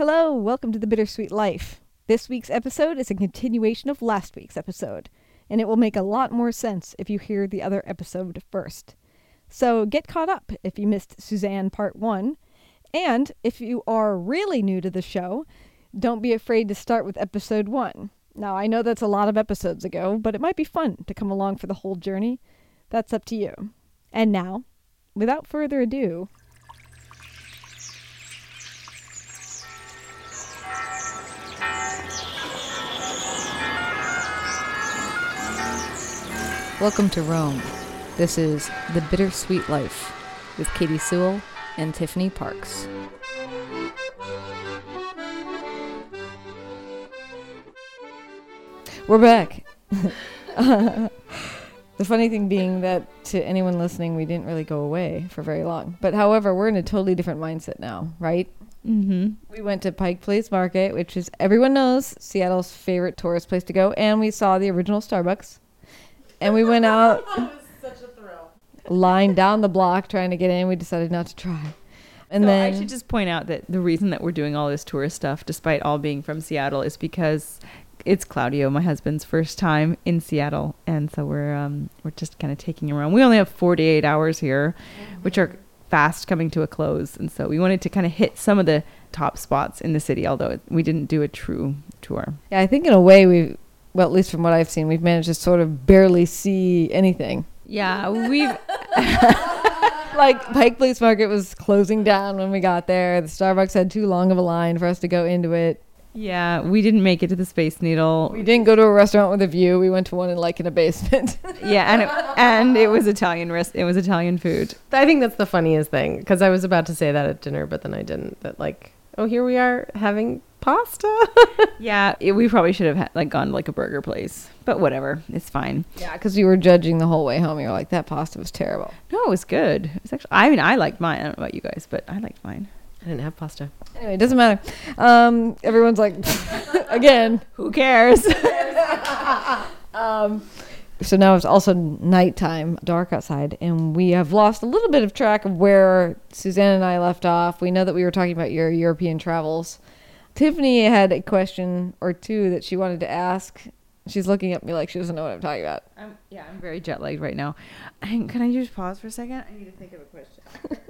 Hello, welcome to the Bittersweet Life. This week's episode is a continuation of last week's episode, and it will make a lot more sense if you hear the other episode first. So get caught up if you missed Suzanne Part 1. And if you are really new to the show, don't be afraid to start with episode 1. Now, I know that's a lot of episodes ago, but it might be fun to come along for the whole journey. That's up to you. And now, without further ado, Welcome to Rome. This is The Bittersweet Life with Katy Sewall and Tiffany Parks. We're back. the funny thing being that to anyone listening, we didn't really go away for very long. But however, we're in a totally different mindset now, right? Mm-hmm. We went to Pike Place Market, which is everyone knows Seattle's favorite tourist place to go, and we saw the original Starbucks. And we went out, lined down the block trying to get in. We decided not to try. And so then I should just point out that the reason that we're doing all this tourist stuff, despite all being from Seattle, is because it's Claudio, my husband's first time in Seattle, and so we're um, we're just kind of taking him around. We only have 48 hours here, which are fast coming to a close, and so we wanted to kind of hit some of the top spots in the city. Although we didn't do a true tour. yeah, I think in a way we, well, at least from what I've seen, we've managed to sort of barely see anything. Yeah, we've Like Pike Place Market was closing down when we got there. The Starbucks had too long of a line for us to go into it. yeah we didn't make it to the Space Needle. We didn't go to a restaurant with a view. We went to one in like in a basement. Yeah, and it, and it was Italian rest. It was Italian food. I think that's the funniest thing because I was about to say that at dinner, but then I didn't. That like, oh, here we are having pasta. Yeah, it, we probably should have had, like gone to like a burger place, but whatever, it's fine. yeah, because you were judging the whole way home. You were like, that pasta was terrible. No, it was good. It was actually. I mean, I liked mine. I don't know about you guys, but I liked mine. I didn't have pasta. Anyway, it doesn't matter. Um, everyone's like, again. Who cares? Um, so now it's also nighttime, dark outside, and we have lost a little bit of track of where Suzanne and I left off. We know that we were talking about your European travels. Tiffany had a question or two that she wanted to ask. She's looking at me like she doesn't know what I'm talking about. I'm, yeah, I'm very jet lagged right now. And can I just pause for a second? I need to think of a question.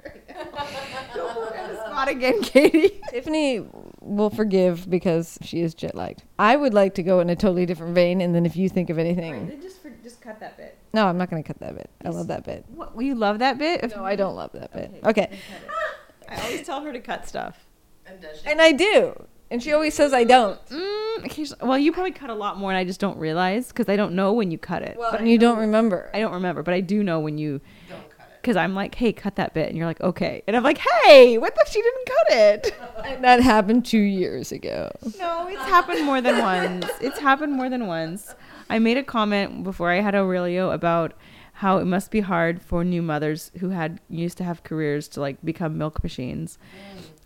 Don't put me the spot again, Katy. Tiffany will forgive because she is jet lagged. I would like to go in a totally different vein, and then if you think of anything, Then just for, just cut that bit. no, I'm not going to cut that bit. I love that bit. What? You love that bit? No, I don't love that bit. Okay, Okay, then cut it. I always tell her to cut stuff. and I do, and she always says I don't. Mm. Well, you probably cut a lot more, and I just don't realize because I don't know when you cut it. Well, But you don't remember. I don't remember, but I do know when you Don't cut it. because I'm like, hey, cut that bit, and you're like, okay, and I'm like, hey, what the? She didn't cut it. And that happened two years ago. no, it's happened more than once. It's happened more than once. I made a comment before I had Aurelio about how it must be hard for new mothers who had used to have careers to like become milk machines.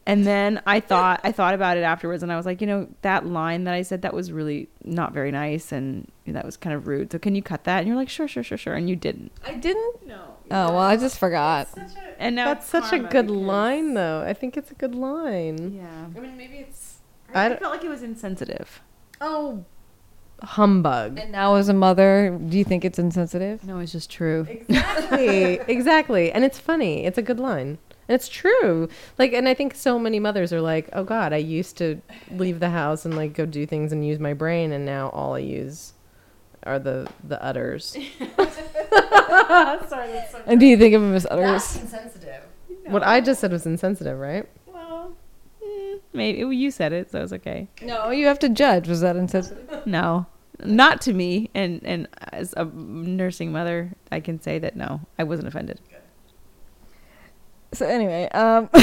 And then I thought I thought about it afterwards, and I was like, you know, that line that I said that was really not very nice, and that was kind of rude. So can you cut that? And you're like, sure, sure, sure, sure, and you didn't. I didn't. No. Oh well, I just forgot. And now That's such a good because- line, though. I think it's a good line. Yeah. I mean, maybe it's I, I d- felt like it was insensitive. oh humbug. And now, as a mother, do you think it's insensitive? No, it's just true. Exactly, exactly, and it's funny. It's a good line. And it's true. Like, and I think so many mothers are like, "Oh God, I used to leave the house and like go do things and use my brain, and now all I use are the the udders." Sorry, that's so And do you think of them as udders? insensitive. What I just said was insensitive, right? Well, mm, maybe you said it, so it's okay. No, you have to judge. Was that insensitive? No, not to me. And and as a nursing mother, I can say that no, I wasn't offended. So anyway, um, cut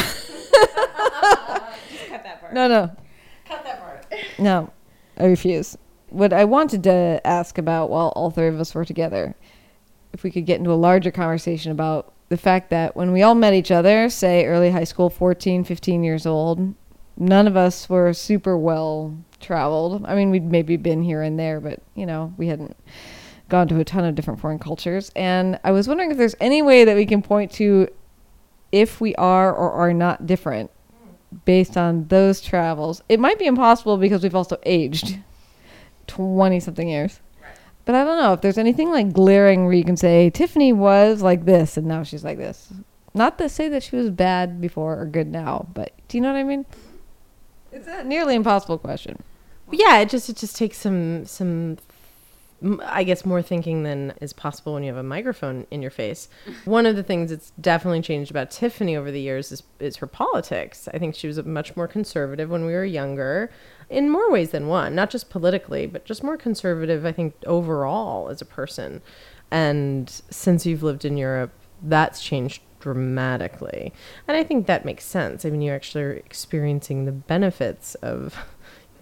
that part. no, no, Cut that part. no, I refuse. What I wanted to ask about while all three of us were together, if we could get into a larger conversation about the fact that when we all met each other, say early high school, 14, 15 years old, none of us were super well traveled. I mean, we'd maybe been here and there, but, you know, we hadn't gone to a ton of different foreign cultures. And I was wondering if there's any way that we can point to if we are or are not different based on those travels. It might be impossible because we've also aged 20 something years. But I don't know if there's anything like glaring where you can say Tiffany was like this and now she's like this. Not to say that she was bad before or good now, but do you know what I mean? It's a nearly impossible question. yeah it just it just takes some some i guess more thinking than is possible when you have a microphone in your face. One of the things that's definitely changed about tiffany over the years is, is her politics. I think she was much more conservative when we were younger in more ways than one not just politically but just more conservative i think overall as a person. And since you've lived in europe that's changed dramatically. And i think that makes sense. I mean you're actually experiencing the benefits of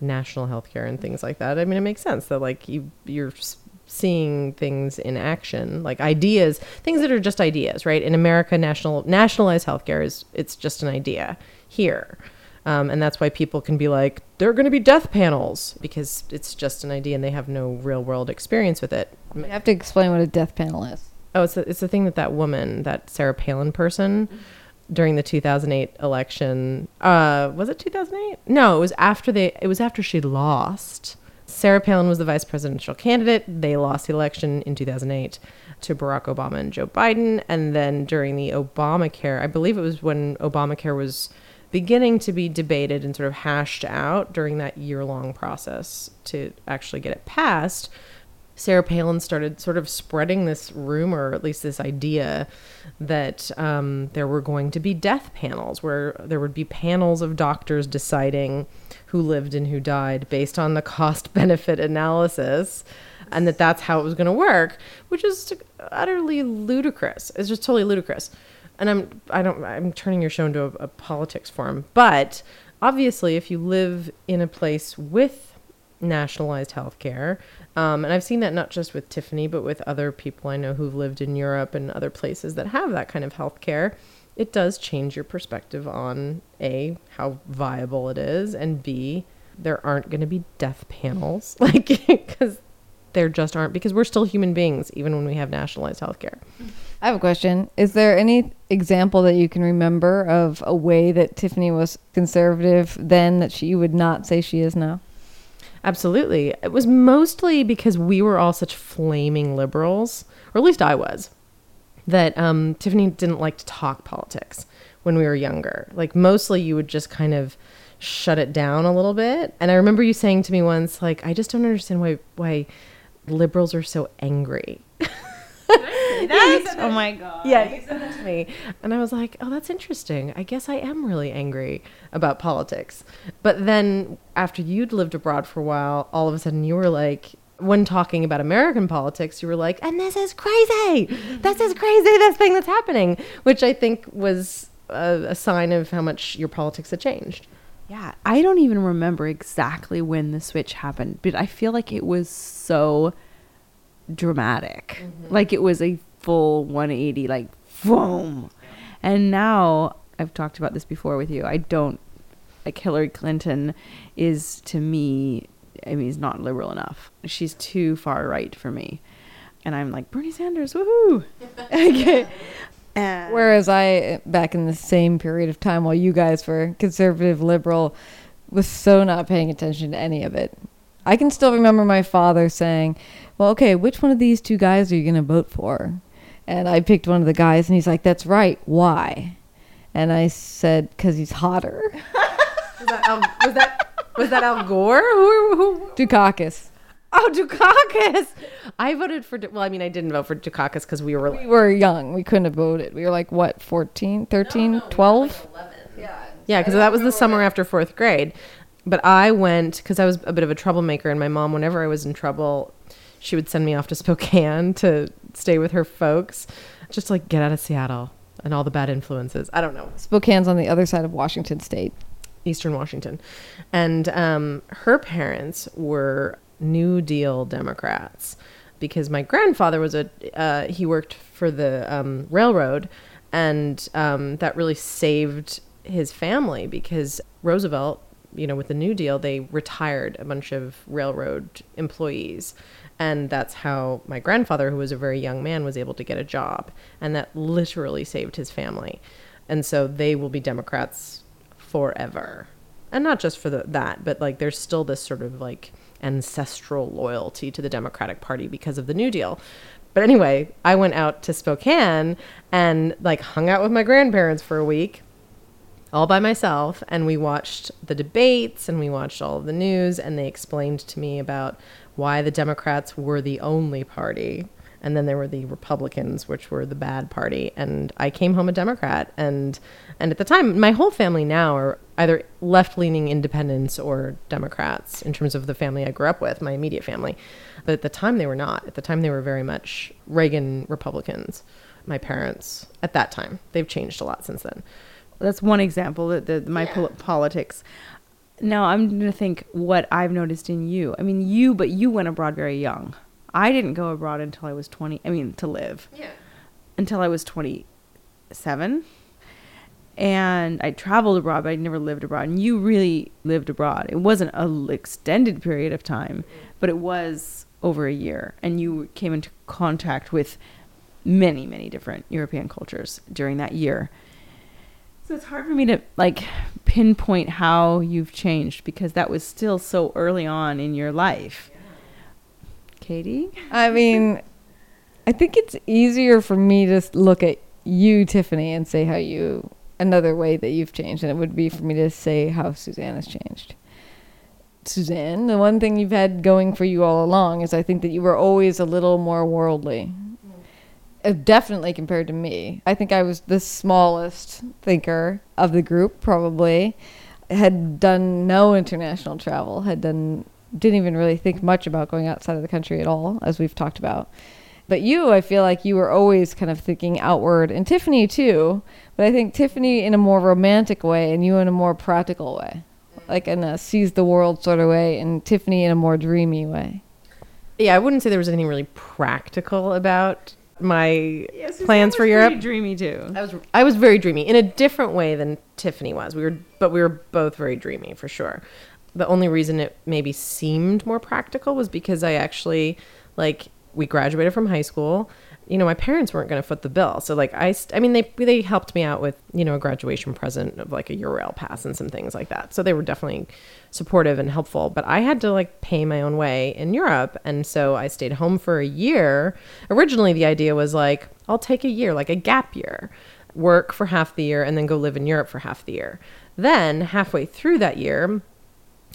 national healthcare and things like that. I mean, it makes sense that like you you're seeing things in action, like ideas, things that are just ideas, right? In America, national nationalized healthcare is it's just an idea here. Um, and that's why people can be like, there are going to be death panels because it's just an idea and they have no real world experience with it. You have to explain what a death panel is. Oh, it's the, it's the thing that that woman, that Sarah Palin person, during the 2008 election, uh, was it 2008? No, it was after they. It was after she lost. Sarah Palin was the vice presidential candidate. They lost the election in 2008 to Barack Obama and Joe Biden, and then during the Obamacare, I believe it was when Obamacare was beginning to be debated and sort of hashed out during that year-long process to actually get it passed. Sarah Palin started sort of spreading this rumor, or at least this idea, that um, there were going to be death panels, where there would be panels of doctors deciding who lived and who died based on the cost benefit analysis, and that that's how it was going to work, which is utterly ludicrous. It's just totally ludicrous. And I'm I don't I'm turning your show into a, a politics forum, but obviously, if you live in a place with nationalized healthcare. Um, and I've seen that not just with Tiffany, but with other people I know who've lived in Europe and other places that have that kind of healthcare. It does change your perspective on A, how viable it is, and B, there aren't going to be death panels. Like, because there just aren't, because we're still human beings, even when we have nationalized healthcare. I have a question. Is there any example that you can remember of a way that Tiffany was conservative then that she would not say she is now? Absolutely. It was mostly because we were all such flaming liberals, or at least I was, that um, Tiffany didn't like to talk politics when we were younger. Like, mostly you would just kind of shut it down a little bit. And I remember you saying to me once, like, I just don't understand why, why liberals are so angry. That's, oh my god. Yeah, you said that to me. And I was like, oh, that's interesting. I guess I am really angry about politics. But then after you'd lived abroad for a while, all of a sudden you were like, when talking about American politics, you were like, and this is crazy. This is crazy, this thing that's happening, which I think was a, a sign of how much your politics had changed. Yeah, I don't even remember exactly when the switch happened, but I feel like it was so dramatic. Mm-hmm. Like it was a full 180, like boom. And now I've talked about this before with you. I don't like Hillary Clinton is to me. I mean, is not liberal enough. She's too far right for me. And I'm like Bernie Sanders, woohoo! okay. And Whereas I, back in the same period of time while you guys were conservative liberal, was so not paying attention to any of it. I can still remember my father saying, Well, okay, which one of these two guys are you going to vote for? And I picked one of the guys, and he's like, That's right. Why? And I said, Because he's hotter. Was that Al, was that, was that Al Gore? Who, who, Dukakis. Oh, Dukakis. I voted for, well, I mean, I didn't vote for Dukakis because we were We were young. We couldn't have voted. We were like, what, 14, 13, 12? Yeah, because that was the summer after fourth grade. But I went because I was a bit of a troublemaker, and my mom, whenever I was in trouble, she would send me off to Spokane to stay with her folks, just to, like get out of Seattle and all the bad influences. I don't know, Spokane's on the other side of Washington State. Eastern Washington, and um, her parents were New Deal Democrats because my grandfather was a uh, he worked for the um, railroad, and um, that really saved his family because Roosevelt, you know, with the New Deal, they retired a bunch of railroad employees. And that's how my grandfather, who was a very young man, was able to get a job. And that literally saved his family. And so they will be Democrats forever. And not just for the, that, but like there's still this sort of like ancestral loyalty to the Democratic Party because of the New Deal. But anyway, I went out to Spokane and like hung out with my grandparents for a week all by myself and we watched the debates and we watched all of the news and they explained to me about why the Democrats were the only party and then there were the Republicans which were the bad party and I came home a Democrat and and at the time my whole family now are either left-leaning independents or Democrats in terms of the family I grew up with my immediate family. But at the time they were not. At the time they were very much Reagan Republicans my parents at that time. They've changed a lot since then That's one example. The my pol- politics. Now I'm gonna think what I've noticed in you. I mean, you, but you went abroad very young. I didn't go abroad until I was 20. I mean, to live. yeah until I was 27. And I traveled abroad, but I never lived abroad. And you really lived abroad. It wasn't an extended period of time, but it was over a year. And you came into contact with many, many different European cultures during that year. So it's hard for me to like pinpoint how you've changed because that was still so early on in your life. Katy? I mean, I think it's easier for me to look at you, Tiffany, and say how you another way that you've changed, and it would be for me to say how Suzanne has changed. Suzanne, the one thing you've had going for you all along is I think that you were always a little more worldly. Uh, Definitely compared to me. I think I was the smallest thinker of the group, probably. Had done no international travel, had done, didn't even really think much about going outside of the country at all, as we've talked about. But you, I feel like you were always kind of thinking outward, and Tiffany too. But I think Tiffany in a more romantic way, and you in a more practical way, like in a sees the world sort of way, and Tiffany in a more dreamy way. yeah I wouldn't say there was anything really practical about my plans for Europe Dreamy too. I was I was very dreamy in a different way than Tiffany was. We were but we were both very dreamy for sure. The only reason it maybe seemed more practical was because I actually like we graduated from high school. You know, my parents weren't going to foot the bill. So like I st- I mean they they helped me out with, you know, a graduation present of like a Eurail pass and some things like that. So they were definitely supportive and helpful, but I had to like pay my own way in Europe and so I stayed home for a year. Originally the idea was like I'll take a year, like a gap year work for half the year and then go live in Europe for half the year. Then, halfway through that year,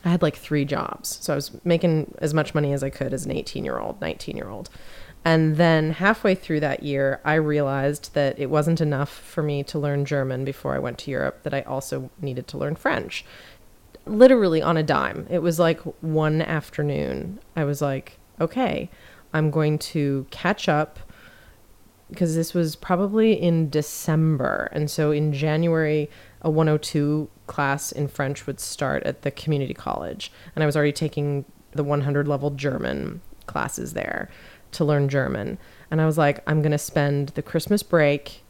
I had like three jobs. So I was making as much money as I could as an 18 year old, 19 year old. And then halfway through that year, I realized that it wasn't enough for me to learn German before I went to Europe, that I also needed to learn French. Literally on a dime. It was like one afternoon. I was like, okay, I'm going to catch up because this was probably in December. And so in January, a 102 class in French would start at the community college. And I was already taking the 100 level German classes there to learn German. And I was like, I'm going to spend the Christmas break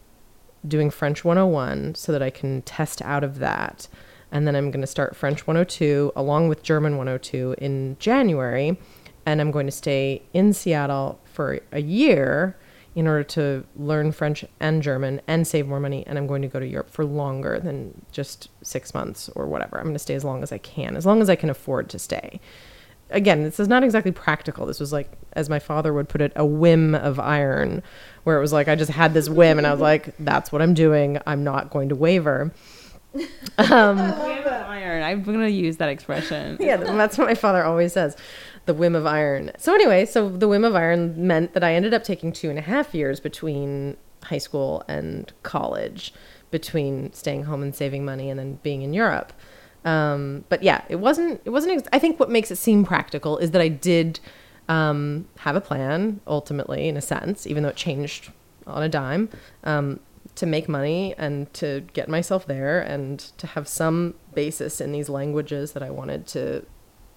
doing French 101 so that I can test out of that. And then I'm going to start French 102 along with German 102 in January. And I'm going to stay in Seattle for a year in order to learn French and German and save more money. And I'm going to go to Europe for longer than just six months or whatever. I'm going to stay as long as I can, as long as I can afford to stay. Again, this is not exactly practical. This was like, as my father would put it, a whim of iron, where it was like I just had this whim and I was like, that's what I'm doing. I'm not going to waver. Um, iron. I'm gonna use that expression. yeah, that's what my father always says. The whim of iron. So anyway, so the whim of iron meant that I ended up taking two and a half years between high school and college, between staying home and saving money and then being in Europe. Um, but yeah, it wasn't. It wasn't. Ex- I think what makes it seem practical is that I did um, have a plan. Ultimately, in a sense, even though it changed on a dime. Um, to make money and to get myself there and to have some basis in these languages that I wanted to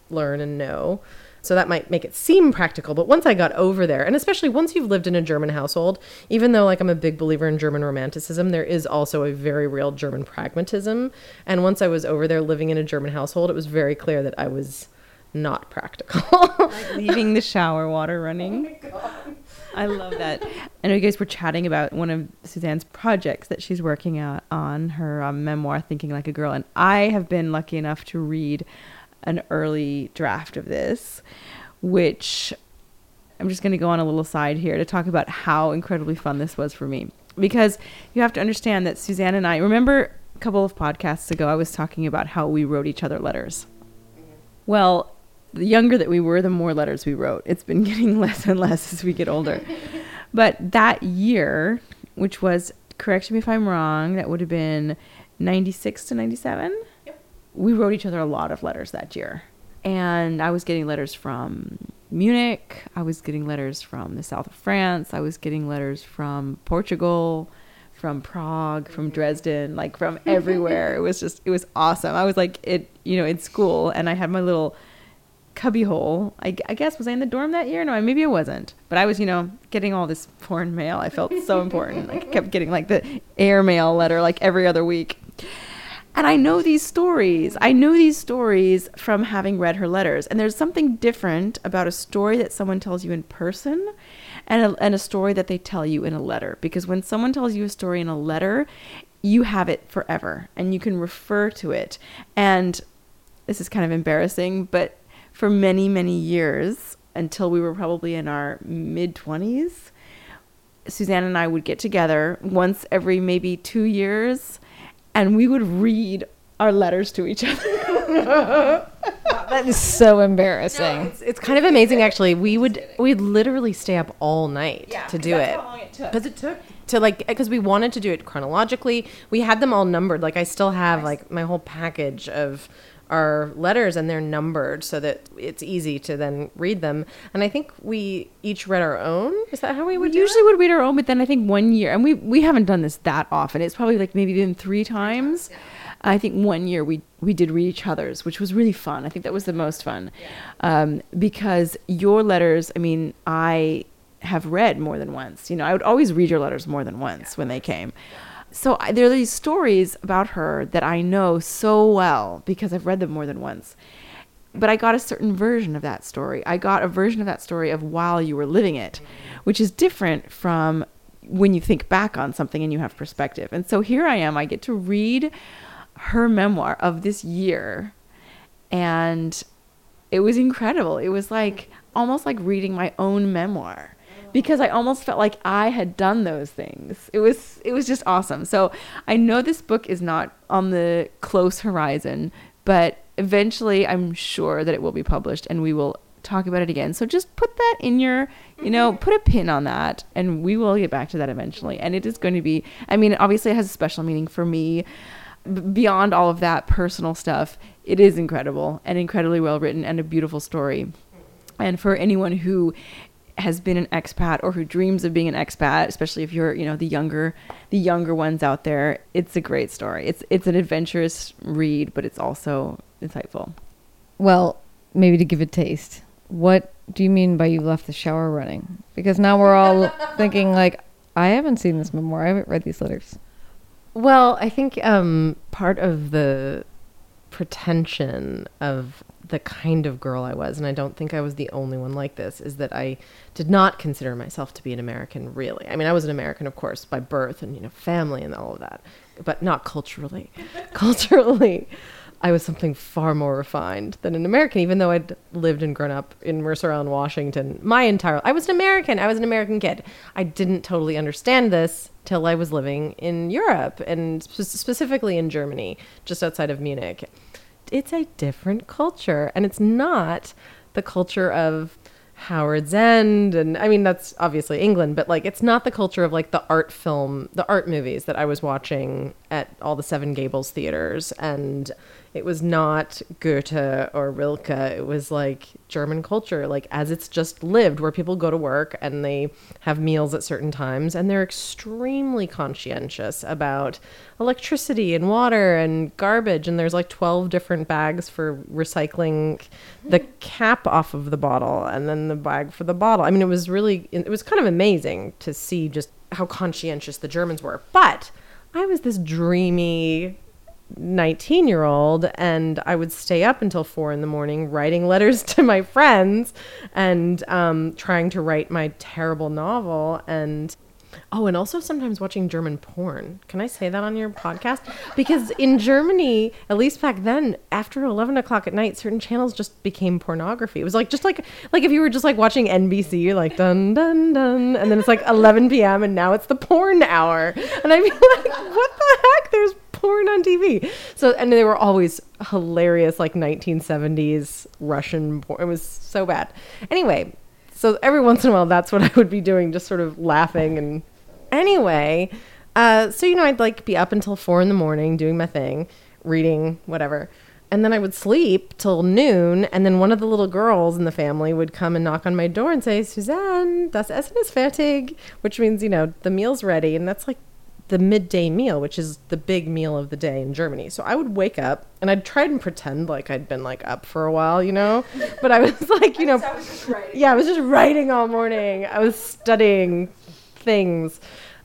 learn and know. So that might make it seem practical, but once I got over there, and especially once you've lived in a German household, even though like I'm a big believer in German romanticism, there is also a very real German pragmatism. And once I was over there living in a German household, it was very clear that I was not practical. Leaving the shower water running. I love that. I know you guys were chatting about one of Suzanne's projects that she's working out on her um, memoir, Thinking Like a Girl. And I have been lucky enough to read an early draft of this, which I'm just going to go on a little side here to talk about how incredibly fun this was for me. Because you have to understand that Suzanne and I remember a couple of podcasts ago, I was talking about how we wrote each other letters. Mm-hmm. Well, the younger that we were, the more letters we wrote. It's been getting less and less as we get older. but that year, which was, correct me if I'm wrong, that would have been 96 to 97. We wrote each other a lot of letters that year. And I was getting letters from Munich. I was getting letters from the south of France. I was getting letters from Portugal, from Prague, from mm-hmm. Dresden, like from everywhere. it was just, it was awesome. I was like, it, you know, in school, and I had my little cubbyhole. I, I guess was I in the dorm that year? No, maybe I wasn't. But I was, you know, getting all this foreign mail. I felt so important. Like I kept getting like the air mail letter like every other week. And I know these stories. I know these stories from having read her letters. And there's something different about a story that someone tells you in person and a, and a story that they tell you in a letter. Because when someone tells you a story in a letter, you have it forever and you can refer to it. And this is kind of embarrassing, but for many, many years until we were probably in our mid 20s. Suzanne and I would get together once every maybe two years and we would read our letters to each other. that is so embarrassing. No, it's, it's, kind of amazing, actually. We would we'd literally stay up all night yeah, to do it because it, it took to like because we wanted to do it chronologically. We had them all numbered. Like I still have like my whole package of our letters and they're numbered so that it's easy to then read them. And I think we each read our own. Is that how we would? We usually would read our own, but then I think one year, and we we haven't done this that often. It's probably like maybe been three times. Yeah. I think one year we we did read each other's, which was really fun. I think that was the most fun, yeah. um, because your letters. I mean, I have read more than once. You know, I would always read your letters more than once yeah. when they came. So I, there are these stories about her that I know so well because I've read them more than once. But I got a certain version of that story. I got a version of that story of while you were living it, which is different from when you think back on something and you have perspective. And so here I am, I get to read her memoir of this year. And it was incredible. It was like almost like reading my own memoir because I almost felt like I had done those things. It was it was just awesome. So I know this book is not on the close horizon, but eventually I'm sure that it will be published and we will talk about it again. So just put that in your, you know, mm-hmm. put a pin on that and we will get back to that eventually. And it is going to be I mean, obviously it has a special meaning for me. Beyond all of that personal stuff, it is incredible and incredibly well written and a beautiful story. And for anyone who has been an expat or who dreams of being an expat, especially if you're, you know, the younger the younger ones out there, it's a great story. It's it's an adventurous read, but it's also insightful. Well, maybe to give a taste. What do you mean by you left the shower running? Because now we're all thinking like I haven't seen this memoir. I haven't read these letters. Well, I think um, part of the pretension of the kind of girl I was, and I don't think I was the only one like this, is that I did not consider myself to be an American, really. I mean, I was an American, of course, by birth and, you know, family and all of that, but not culturally. culturally, I was something far more refined than an American, even though I'd lived and grown up in Mercer Island, Washington. My entire I was an American. I was an American kid. I didn't totally understand this till I was living in Europe and sp- specifically in Germany, just outside of Munich it's a different culture and it's not the culture of Howards End and I mean that's obviously England but like it's not the culture of like the art film the art movies that I was watching at all the Seven Gables theaters and it was not Goethe or Rilke. It was like German culture, like as it's just lived, where people go to work and they have meals at certain times, and they're extremely conscientious about electricity and water and garbage. And there's like 12 different bags for recycling the hmm. cap off of the bottle and then the bag for the bottle. I mean, it was really, it was kind of amazing to see just how conscientious the Germans were. But I was this dreamy 19 year old and I would stay up until four in the morning writing letters to my friends and um, trying to write my terrible novel and Oh, and also sometimes watching German porn. Can I say that on your podcast? Because in Germany, at least back then, after eleven o'clock at night, certain channels just became pornography. It was like just like like if you were just like watching NBC, you're like dun dun dun, and then it's like eleven p.m. and now it's the porn hour, and I mean like, what the heck? There's porn on TV. So and they were always hilarious, like 1970s Russian porn. It was so bad. Anyway, so every once in a while, that's what I would be doing, just sort of laughing and anyway, uh, so you know, I'd like be up until four in the morning doing my thing, reading whatever, and then I would sleep till noon, and then one of the little girls in the family would come and knock on my door and say, "Suzanne, das Essen ist fertig," which means you know the meal's ready, and that's like the midday meal, which is the big meal of the day in Germany. So I would wake up and I'd try and pretend like I'd been like up for a while, you know, but I was like, you know, yeah, I was just writing all morning. I was studying things.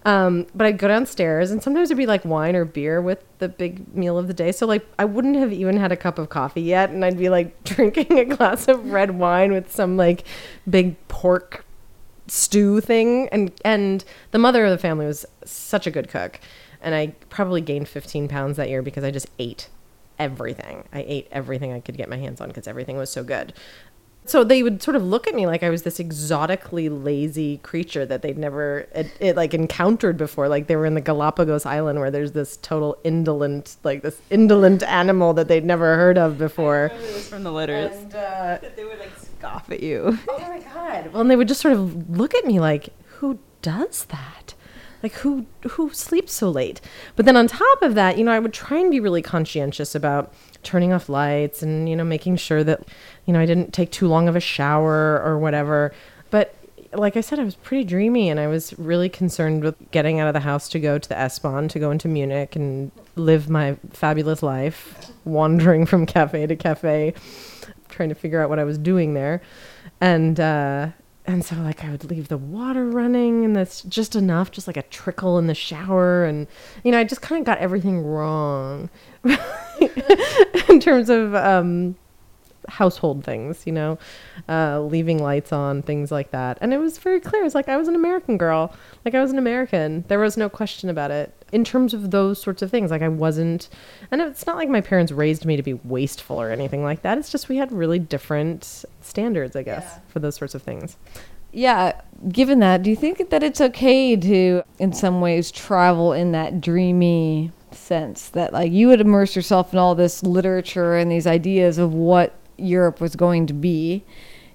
Um, but I'd go downstairs and sometimes it'd be like wine or beer with the big meal of the day. So like I wouldn't have even had a cup of coffee yet and I'd be like drinking a glass of red wine with some like big pork stew thing and and the mother of the family was such a good cook and I probably gained 15 pounds that year because I just ate everything. I ate everything I could get my hands on because everything was so good. So they would sort of look at me like I was this exotically lazy creature that they'd never it, it, like encountered before. Like they were in the Galapagos Island where there's this total indolent, like this indolent animal that they'd never heard of before. from the letters. And, uh, they would like scoff at you. oh my god! Well, and they would just sort of look at me like, "Who does that? Like who who sleeps so late?" But then on top of that, you know, I would try and be really conscientious about turning off lights and you know making sure that you know I didn't take too long of a shower or whatever. But like I said, I was pretty dreamy and I was really concerned with getting out of the house to go to the S-Bahn, to go into Munich and live my fabulous life, wandering from cafe to cafe, trying to figure out what I was doing there. And uh and so like I would leave the water running and that's just enough, just like a trickle in the shower and you know, I just kind of got everything wrong in terms of um household things, you know, uh, leaving lights on, things like that. And it was very clear. It was like I was an American girl. Like I was an American. There was no question about it. In terms of those sorts of things, like I wasn't, and it's not like my parents raised me to be wasteful or anything like that. It's just we had really different standards, I guess, for those sorts of things. Yeah, given that, do you think that it's okay to, in some ways, travel in that dreamy sense that, like, you would immerse yourself in all this literature and these ideas of what Europe was going to be?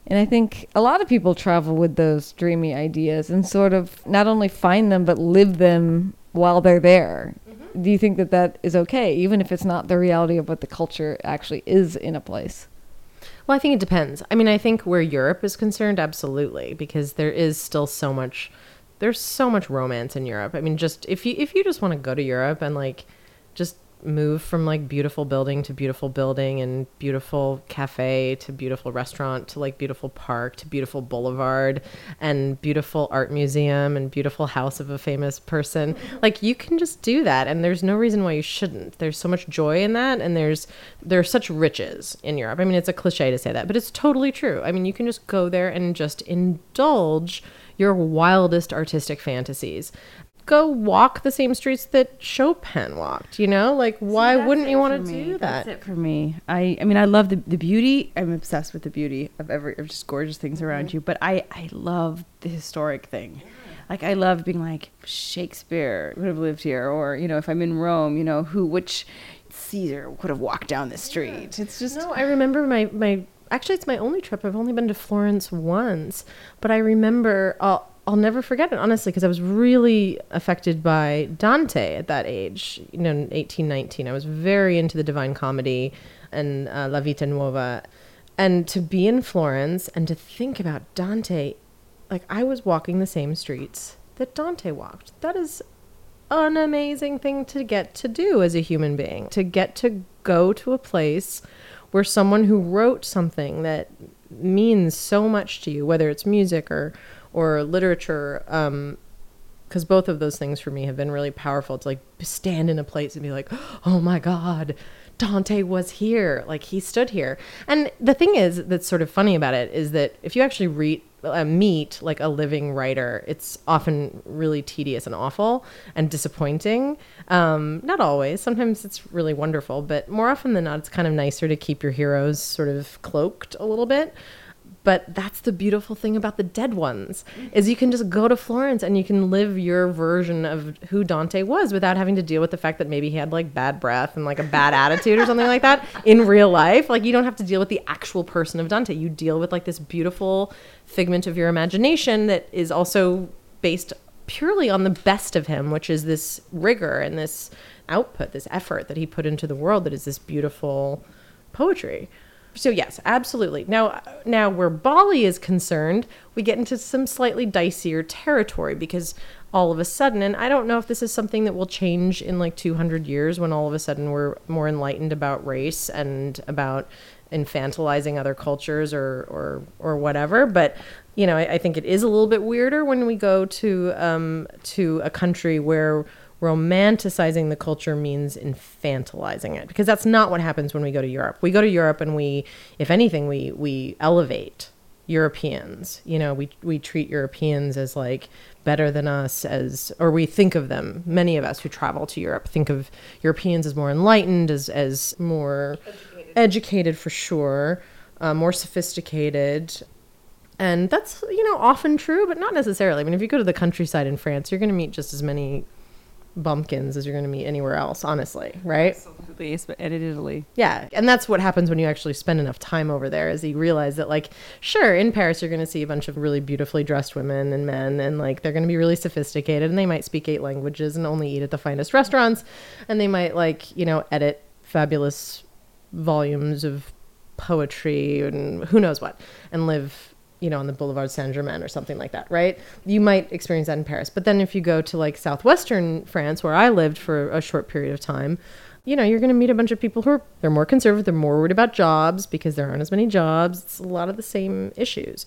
And I think a lot of people travel with those dreamy ideas and sort of not only find them, but live them while they're there. Mm-hmm. Do you think that that is okay, even if it's not the reality of what the culture actually is in a place? Well, I think it depends. I mean, I think where Europe is concerned, absolutely, because there is still so much. There's so much romance in Europe. I mean, just if you if you just want to go to Europe and like just move from like beautiful building to beautiful building and beautiful cafe to beautiful restaurant to like beautiful park to beautiful boulevard and beautiful art museum and beautiful house of a famous person. Like you can just do that and there's no reason why you shouldn't. There's so much joy in that and there's there's such riches in Europe. I mean it's a cliche to say that but it's totally true. I mean you can just go there and just indulge your wildest artistic fantasies go walk the same streets that Chopin walked, you know? Like why wouldn't you want to do that? That's it for me. I I mean I love the the beauty. I'm obsessed with the beauty of every of just gorgeous things around mm-hmm. you. But I I love the historic thing. Like I love being like Shakespeare would have lived here, or you know if I'm in Rome, you know who which Caesar would have walked down the street. It's just No, I remember my my actually it's my only trip. I've only been to Florence once, but I remember I'll I'll never forget it honestly because I was really affected by Dante at that age, you know, 18, 19. I was very into the Divine Comedy and uh, La Vita Nuova. And to be in Florence and to think about Dante, like I was walking the same streets that Dante walked. That is an amazing thing to get to do as a human being, to get to go to a place where someone who wrote something that means so much to you, whether it's music or or literature, um, because both of those things for me have been really powerful to like stand in a place and be like, oh my God, Dante was here. Like he stood here. And the thing is that's sort of funny about it is that if you actually read, uh, meet like a living writer, it's often really tedious and awful and disappointing. Um, not always. Sometimes it's really wonderful, but more often than not, it's kind of nicer to keep your heroes sort of cloaked a little bit but that's the beautiful thing about the dead ones is you can just go to florence and you can live your version of who dante was without having to deal with the fact that maybe he had like bad breath and like a bad attitude or something like that in real life. Like you don't have to deal with the actual person of dante. You deal with like this beautiful figment of your imagination that is also based purely on the best of him which is this rigor and this output this effort that he put into the world that is this beautiful poetry so yes, absolutely. Now, now where Bali is concerned, we get into some slightly dicier territory because all of a sudden, and I don't know if this is something that will change in like 200 years when all of a sudden we're more enlightened about race and about infantilizing other cultures or or or whatever. But you know, I, I think it is a little bit weirder when we go to um, to a country where romanticizing the culture means infantilizing it because that's not what happens when we go to Europe. We go to Europe and we if anything we we elevate Europeans. You know, we we treat Europeans as like better than us as or we think of them many of us who travel to Europe think of Europeans as more enlightened as as more educated, educated for sure, uh, more sophisticated and that's you know often true but not necessarily i mean if you go to the countryside in france you're going to meet just as many bumpkins as you're going to meet anywhere else, honestly, right? Absolutely, and in Italy. Yeah, and that's what happens when you actually spend enough time over there. Is you realize that, like, sure, in Paris you're going to see a bunch of really beautifully dressed women and men, and like they're going to be really sophisticated, and they might speak eight languages and only eat at the finest restaurants, and they might like you know edit fabulous volumes of poetry and who knows what, and live you know, on the Boulevard Saint Germain or something like that, right? You might experience that in Paris. But then if you go to like southwestern France, where I lived for a short period of time, you know, you're going to meet a bunch of people who are they're more conservative, they're more worried about jobs because there aren't as many jobs. It's a lot of the same issues.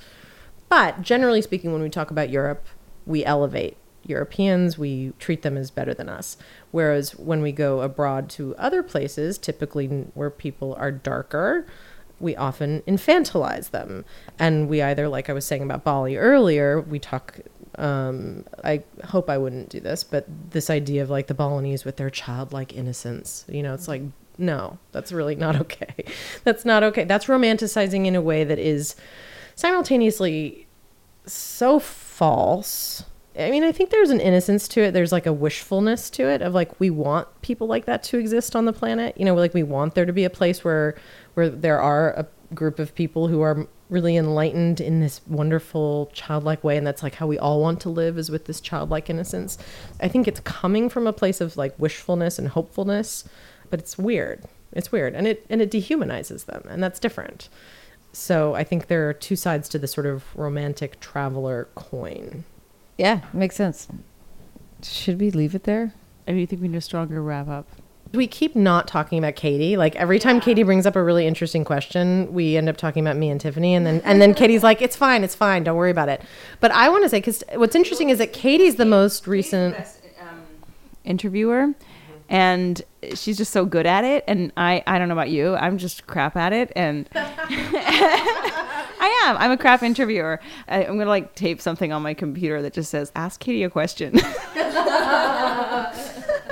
But generally speaking, when we talk about Europe, we elevate Europeans, we treat them as better than us. Whereas when we go abroad to other places, typically where people are darker, we often infantilize them. And we either, like I was saying about Bali earlier, we talk. Um, I hope I wouldn't do this, but this idea of like the Balinese with their childlike innocence, you know, it's like, no, that's really not okay. that's not okay. That's romanticizing in a way that is simultaneously so false. I mean, I think there's an innocence to it. There's like a wishfulness to it of like we want people like that to exist on the planet. You know, like we want there to be a place where where there are a group of people who are really enlightened in this wonderful childlike way and that's like how we all want to live is with this childlike innocence i think it's coming from a place of like wishfulness and hopefulness but it's weird it's weird and it and it dehumanizes them and that's different so i think there are two sides to the sort of romantic traveler coin yeah makes sense should we leave it there I mean, you think we need a stronger wrap up? we keep not talking about Katy. Like every time. Katy brings up a really interesting question, we end up talking about me and Tiffany, and then and then Katy's like, "It's fine, it's fine, don't worry about it." But I want to say because what's interesting is that Katy's the most recent um, interviewer, and she's just so good at it. And I I don't know about you, I'm just crap at it, and. I am. I'm a crap interviewer. I, I'm gonna like tape something on my computer that just says "Ask Katy a question."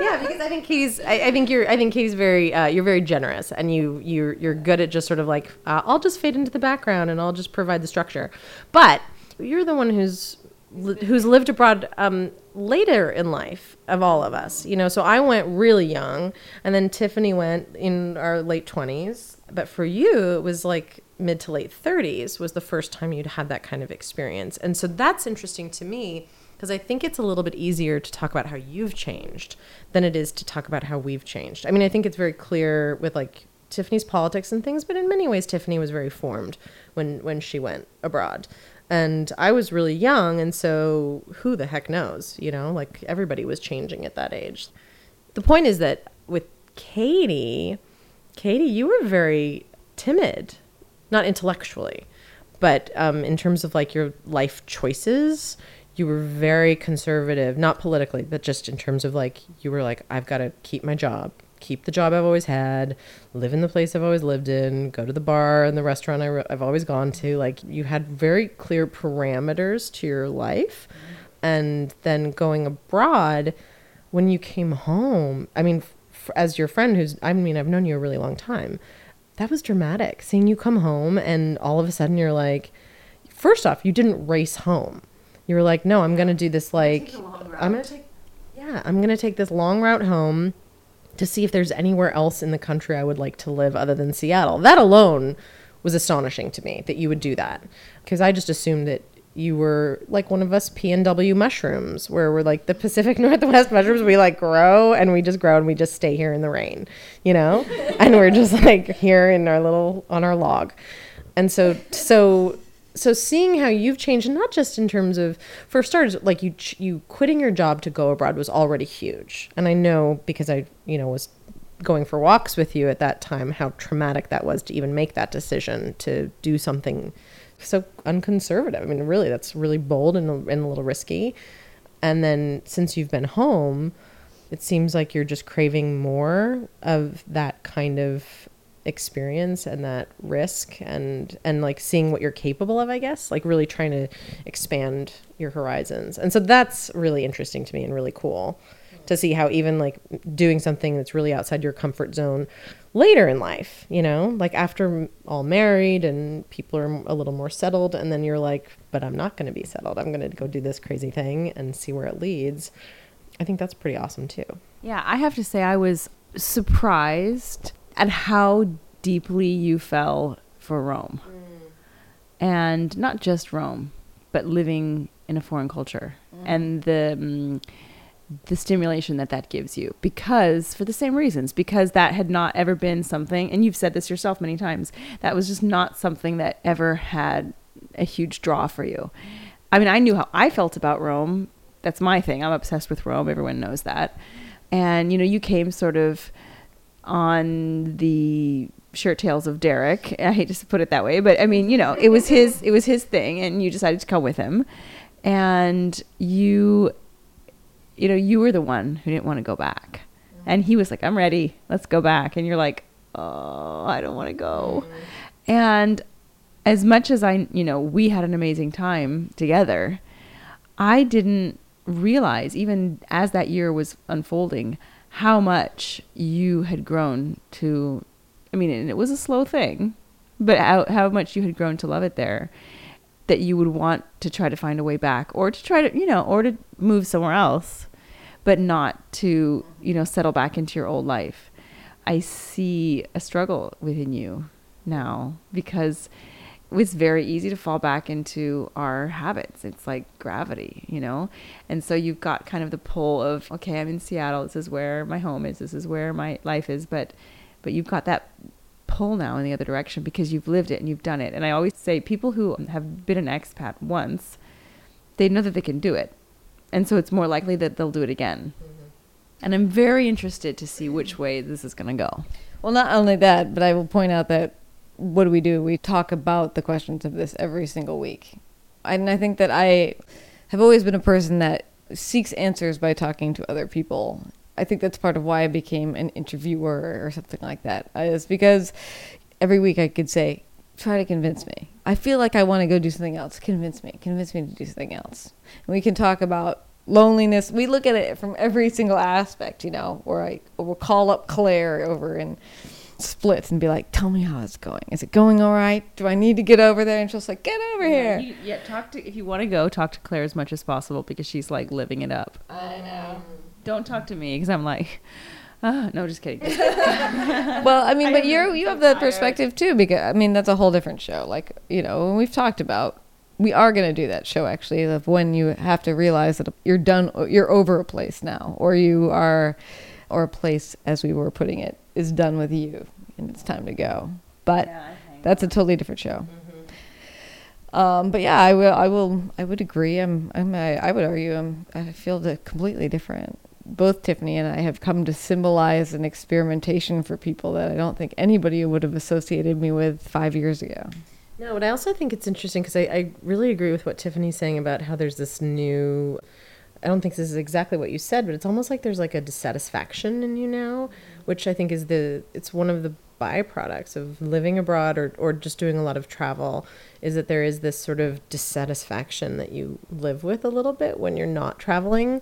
yeah, because I think Katy's. I, I, think you're. I think Katy's very. Uh, you're very generous, and you you're you're good at just sort of like uh, I'll just fade into the background and I'll just provide the structure. But you're the one who's who's lived abroad um, later in life of all of us. You know, so I went really young, and then Tiffany went in our late twenties. But for you, it was like mid to late 30s was the first time you'd had that kind of experience. And so that's interesting to me because I think it's a little bit easier to talk about how you've changed than it is to talk about how we've changed. I mean, I think it's very clear with like Tiffany's politics and things, but in many ways, Tiffany was very formed when when she went abroad, and I was really young, and so who the heck knows? You know, like everybody was changing at that age. The point is that with Katy, Katy, you were very timid, not intellectually, but um, in terms of like your life choices you were very conservative, not politically, but just in terms of like you were like I've got to keep my job, keep the job I've always had, live in the place I've always lived in, go to the bar and the restaurant I, have always gone to. Like you had very clear parameters to your life. And then going abroad, when you came home, I mean, f- as your friend who's, I mean, I've known you a really long time, that was dramatic. Seeing you come home and all of a sudden you're like, first off, you didn't race home. You were like, no, I'm going to do this like, I'm going to take, yeah, I'm going to take this long route home to see if there's anywhere else in the country I would like to live other than Seattle. That alone was astonishing to me that you would do that because I just assumed that you were like one of us PNW mushrooms, where we're like the Pacific Northwest mushrooms. We like grow and we just grow and we just stay here in the rain, you know, and we're just like here in our little on our log. And so, so, so seeing how you've changed, not just in terms of, for starters, like you, you quitting your job to go abroad was already huge. And I know because I, you know, was going for walks with you at that time, how traumatic that was to even make that decision to do something so unconservative. I mean, really, that's really bold and, and a little risky. And then since you've been home, it seems like you're just craving more of that kind of experience and that risk and and like seeing what you're capable of i guess like really trying to expand your horizons and so that's really interesting to me and really cool to see how even like doing something that's really outside your comfort zone later in life, you know, like after all married and people are a little more settled, and then you're like, but I'm not going to be settled. I'm going to go do this crazy thing and see where it leads. I think that's pretty awesome too. Yeah, I have to say, I was surprised at how deeply you fell for Rome. Mm. And not just Rome, but living in a foreign culture. Mm. And the. Um, the stimulation that that gives you because for the same reasons because that had not ever been something and you've said this yourself many times that was just not something that ever had a huge draw for you i mean i knew how i felt about rome that's my thing i'm obsessed with rome everyone knows that and you know you came sort of on the shirt tails of derek i hate to put it that way but i mean you know it was his it was his thing and you decided to come with him and you you know, you were the one who didn't want to go back. And he was like, I'm ready. Let's go back. And you're like, oh, I don't want to go. Mm-hmm. And as much as I, you know, we had an amazing time together, I didn't realize, even as that year was unfolding, how much you had grown to. I mean, and it was a slow thing, but how, how much you had grown to love it there that you would want to try to find a way back or to try to, you know, or to move somewhere else but not to, you know, settle back into your old life. I see a struggle within you now because it's very easy to fall back into our habits. It's like gravity, you know? And so you've got kind of the pull of, okay, I'm in Seattle. This is where my home is. This is where my life is. But, but you've got that pull now in the other direction because you've lived it and you've done it. And I always say people who have been an expat once, they know that they can do it and so it's more likely that they'll do it again. Mm-hmm. And I'm very interested to see which way this is going to go. Well, not only that, but I will point out that what do we do? We talk about the questions of this every single week. And I think that I have always been a person that seeks answers by talking to other people. I think that's part of why I became an interviewer or something like that. Is because every week I could say, try to convince me. I feel like I want to go do something else. Convince me. Convince me to do something else. And we can talk about loneliness. We look at it from every single aspect, you know, where I will call up Claire over in Split and be like, tell me how it's going. Is it going all right? Do I need to get over there? And she'll say, get over yeah, here. You, yeah, talk to, if you want to go, talk to Claire as much as possible because she's like living it up. I know. Don't talk to me because I'm like, uh, no, just kidding. well, I mean, but you're you have that perspective too because I mean that's a whole different show. Like you know, we've talked about we are going to do that show actually of when you have to realize that you're done, you're over a place now, or you are, or a place as we were putting it is done with you and it's time to go. But yeah, that's a totally different show. Mm-hmm. Um, but yeah, I will. I will. I would agree. I'm. I'm. I, I would argue. I'm. I feel completely different both Tiffany and I have come to symbolize an experimentation for people that I don't think anybody would have associated me with five years ago. No, but I also think it's interesting because I, I really agree with what Tiffany's saying about how there's this new. I don't think this is exactly what you said, but it's almost like there's like a dissatisfaction in you now, which I think is the it's one of the byproducts of living abroad or, or just doing a lot of travel is that there is this sort of dissatisfaction that you live with a little bit when you're not traveling,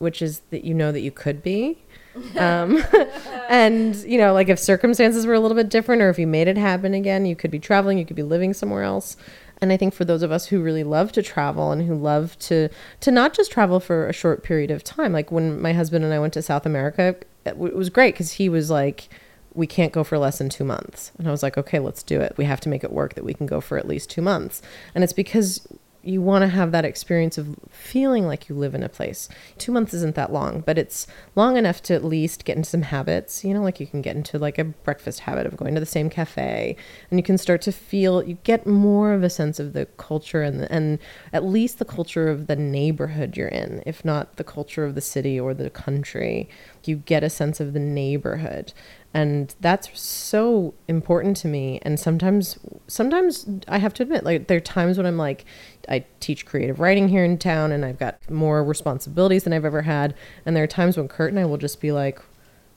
which is that you know that you could be. um, and you know like if circumstances were a little bit different or if you made it happen again you could be traveling you could be living somewhere else and i think for those of us who really love to travel and who love to to not just travel for a short period of time like when my husband and i went to south america it, was great because he was like we can't go for less than two months. And i was like okay let's do it. We have to make it work that we can go for at least two months. And it's because you want to have that experience of feeling like you live in a place. Two months isn't that long, but it's long enough to at least get into some habits. You know, like you can get into like a breakfast habit of going to the same cafe, and you can start to feel. You get more of a sense of the culture and and at least the culture of the neighborhood you're in, if not the culture of the city or the country. You get a sense of the neighborhood, and that's so important to me and sometimes sometimes i have to admit like there are times when i'm like i teach creative writing here in town and i've got more responsibilities than i've ever had. And there are times when kurt and i will just be like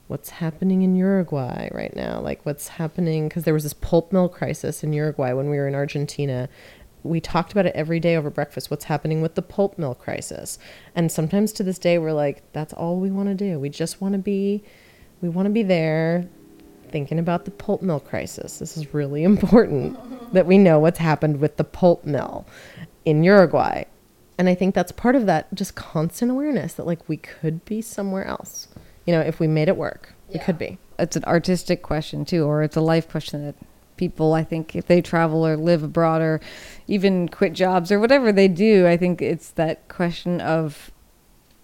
what's happening in uruguay right now? Like what's happening? Because there was this pulp mill crisis in uruguay when we were in argentina. We talked about it every day over breakfast what's happening with the pulp mill crisis. And sometimes to this day we're like that's all we want to do. We just want to be we want to be there thinking about the pulp mill crisis. This is really important that we know what's happened with the pulp mill in Uruguay. And I think that's part of that just constant awareness that like we could be somewhere else. You know, if we made it work, we could be. It's an artistic question too, or it's a life question that people I think if they travel or live abroad or even quit jobs or whatever they do, I think it's that question of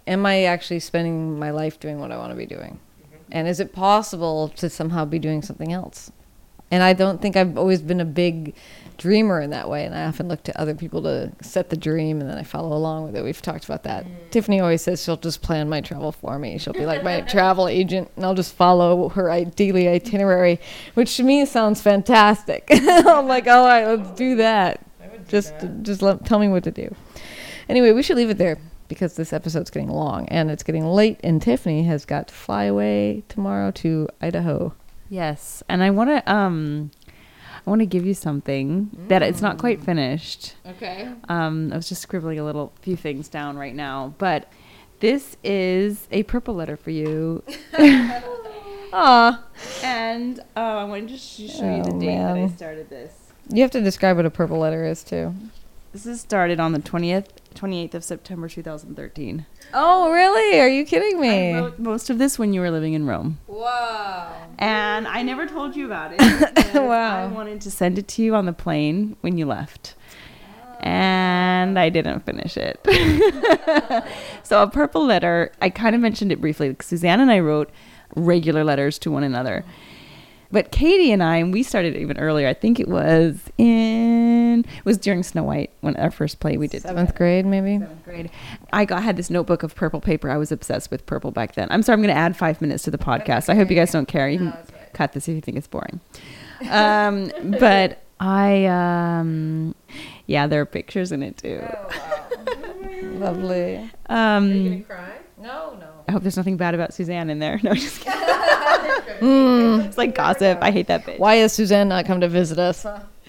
am I actually spending my life doing what I want to be doing? Mm-hmm. And is it possible to somehow be doing something else? And I don't think I've always been a big dreamer in that way. And I often look to other people to set the dream and then I follow along with it. We've talked about that. Tiffany always says she'll just plan my travel for me. She'll be like my travel agent and I'll just follow her daily itinerary, which to me sounds fantastic. I'm like, all right, let's do that. Just, just let, tell me what to do. Anyway, we should leave it there because this episode's getting long and it's getting late and Tiffany has got to fly away tomorrow to Idaho. Yes, and I want to um, I want to give you something that it's not quite finished. Okay. Um, I was just scribbling a little few things down right now, but this is a purple letter for you. Aw. And uh, I wanted to sh- show you the Oh, date that I started this. You have to describe what a purple letter is too. This is started on the 20th, 28th of September 2013. Oh, really? Are you kidding me? most of this when you were living in Rome. Wow. And I never told you about it. Wow. I wanted to send it to you on the plane when you left. And I didn't finish it. so, a purple letter, I kind of mentioned it briefly. Like Suzanne and I wrote regular letters to one another. But Katy and I, and we started even earlier. I think it was in, it was during Snow White when our first play we did Seventh grade, maybe. seventh grade. I got had this notebook of purple paper. I was obsessed with purple back then. I'm sorry, I'm going to add five minutes to the podcast. I hope you guys don't care. You can cut this if you think it's boring. Um, but I, um, yeah, there are pictures in it too. Lovely. Um, cry? No, no. I hope there's nothing bad about Suzanne in there. No, just kidding. Mm. It's like gossip. I hate that bitch. Why has Suzanne not come to visit us?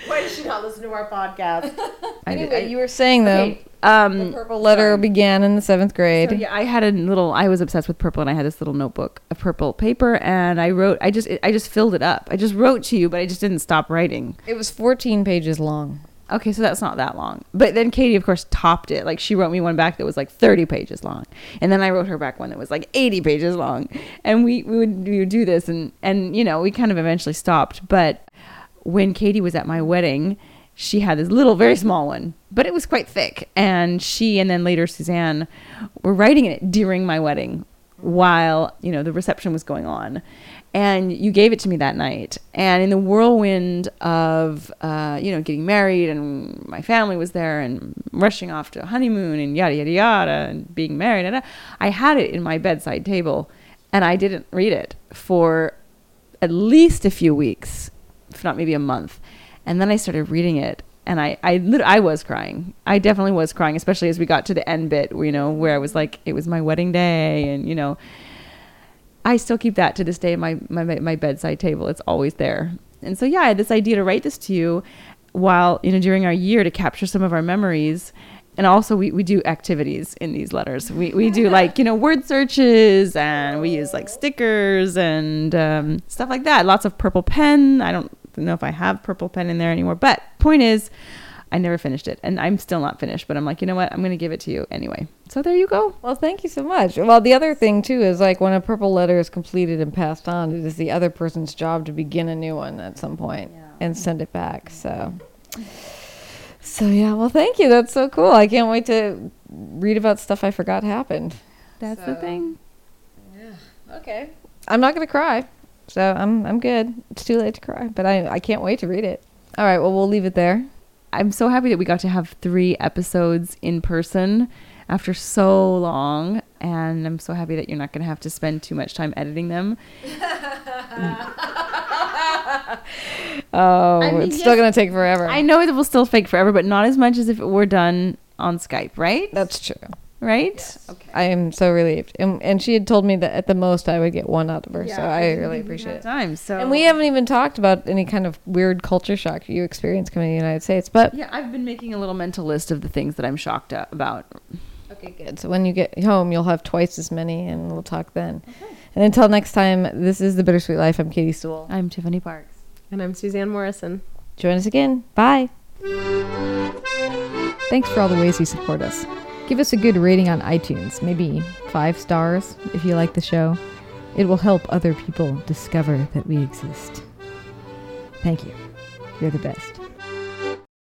Why does she not listen to our podcast? I did- Anyway, you were saying though, Okay, um, the purple letter began in the seventh grade. So, yeah, I had a little. I was obsessed with purple, and I had this little notebook of purple paper, and I wrote. I just, I just filled it up. I just wrote to you, but I just didn't stop writing. It was 14 pages long. Okay, so that's not that long. But then Katy, of course, topped it. Like she wrote me one back that was like 30 pages long, and then I wrote her back one that was like 80 pages long. And we we would we would do this, and and you know we kind of eventually stopped. But when Katy was at my wedding, she had this little, very small one, but it was quite thick. And she and then later Suzanne were writing it during my wedding while you know the reception was going on. And you gave it to me that night. And in the whirlwind of uh, you know getting married and my family was there and rushing off to honeymoon and yada yada yada and being married and i had it in my bedside table. And i didn't read it for at least a few weeks if not maybe a month And then I started reading it and I I I was crying. I definitely was crying, especially as we got to the end bit, you know, where I was like it was my wedding day and you know I still keep that to this day my my my bedside table. It's always there. And so yeah, I had this idea to write this to you while, you know, during our year to capture some of our memories and also we, we do activities in these letters we, we do like you know word searches and we use like stickers and um, stuff like that lots of purple pen i don't know if i have purple pen in there anymore but point is i never finished it and i'm still not finished but i'm like you know what i'm going to give it to you anyway so there you go Well, thank you so much. Well, the other thing too is like when a purple letter is completed and passed on, it is the other person's job to begin a new one at some point and send it back. So, so yeah. Well, thank you. That's so cool. I can't wait to read about stuff I forgot happened. that's the So- thing Okay. I'm not gonna cry, so I'm I'm good. It's too late to cry, but I I can't wait to read it. All right. Well, we'll leave it there. i'm so happy that we got to have three episodes in person after so long and i'm so happy that you're not going to have to spend too much time editing them Oh, I mean, it's still gonna take forever. I know it will still take forever, but not as much as if it were done on Skype, right? That's true. Right? Okay. I am so relieved. And, and she had told me that at the most I would get one out of her, yeah, so I really appreciate it. Time. So And we haven't even talked about any kind of weird culture shock you experienced coming to the United States. But Yeah, I've been making a little mental list of the things that I'm shocked about. okay, good. So when you get home, you'll have twice as many, and we'll talk then. Okay. And until next time, this is the Bittersweet Life. I'm Katy Sewall. I'm Tiffany Parks. And I'm Suzanne Morrison. Join us again. Bye. Thanks for all the ways you support us. Give us a good rating on iTunes, maybe five stars if you like the show. It will help other people discover that we exist. Thank you. You're the best.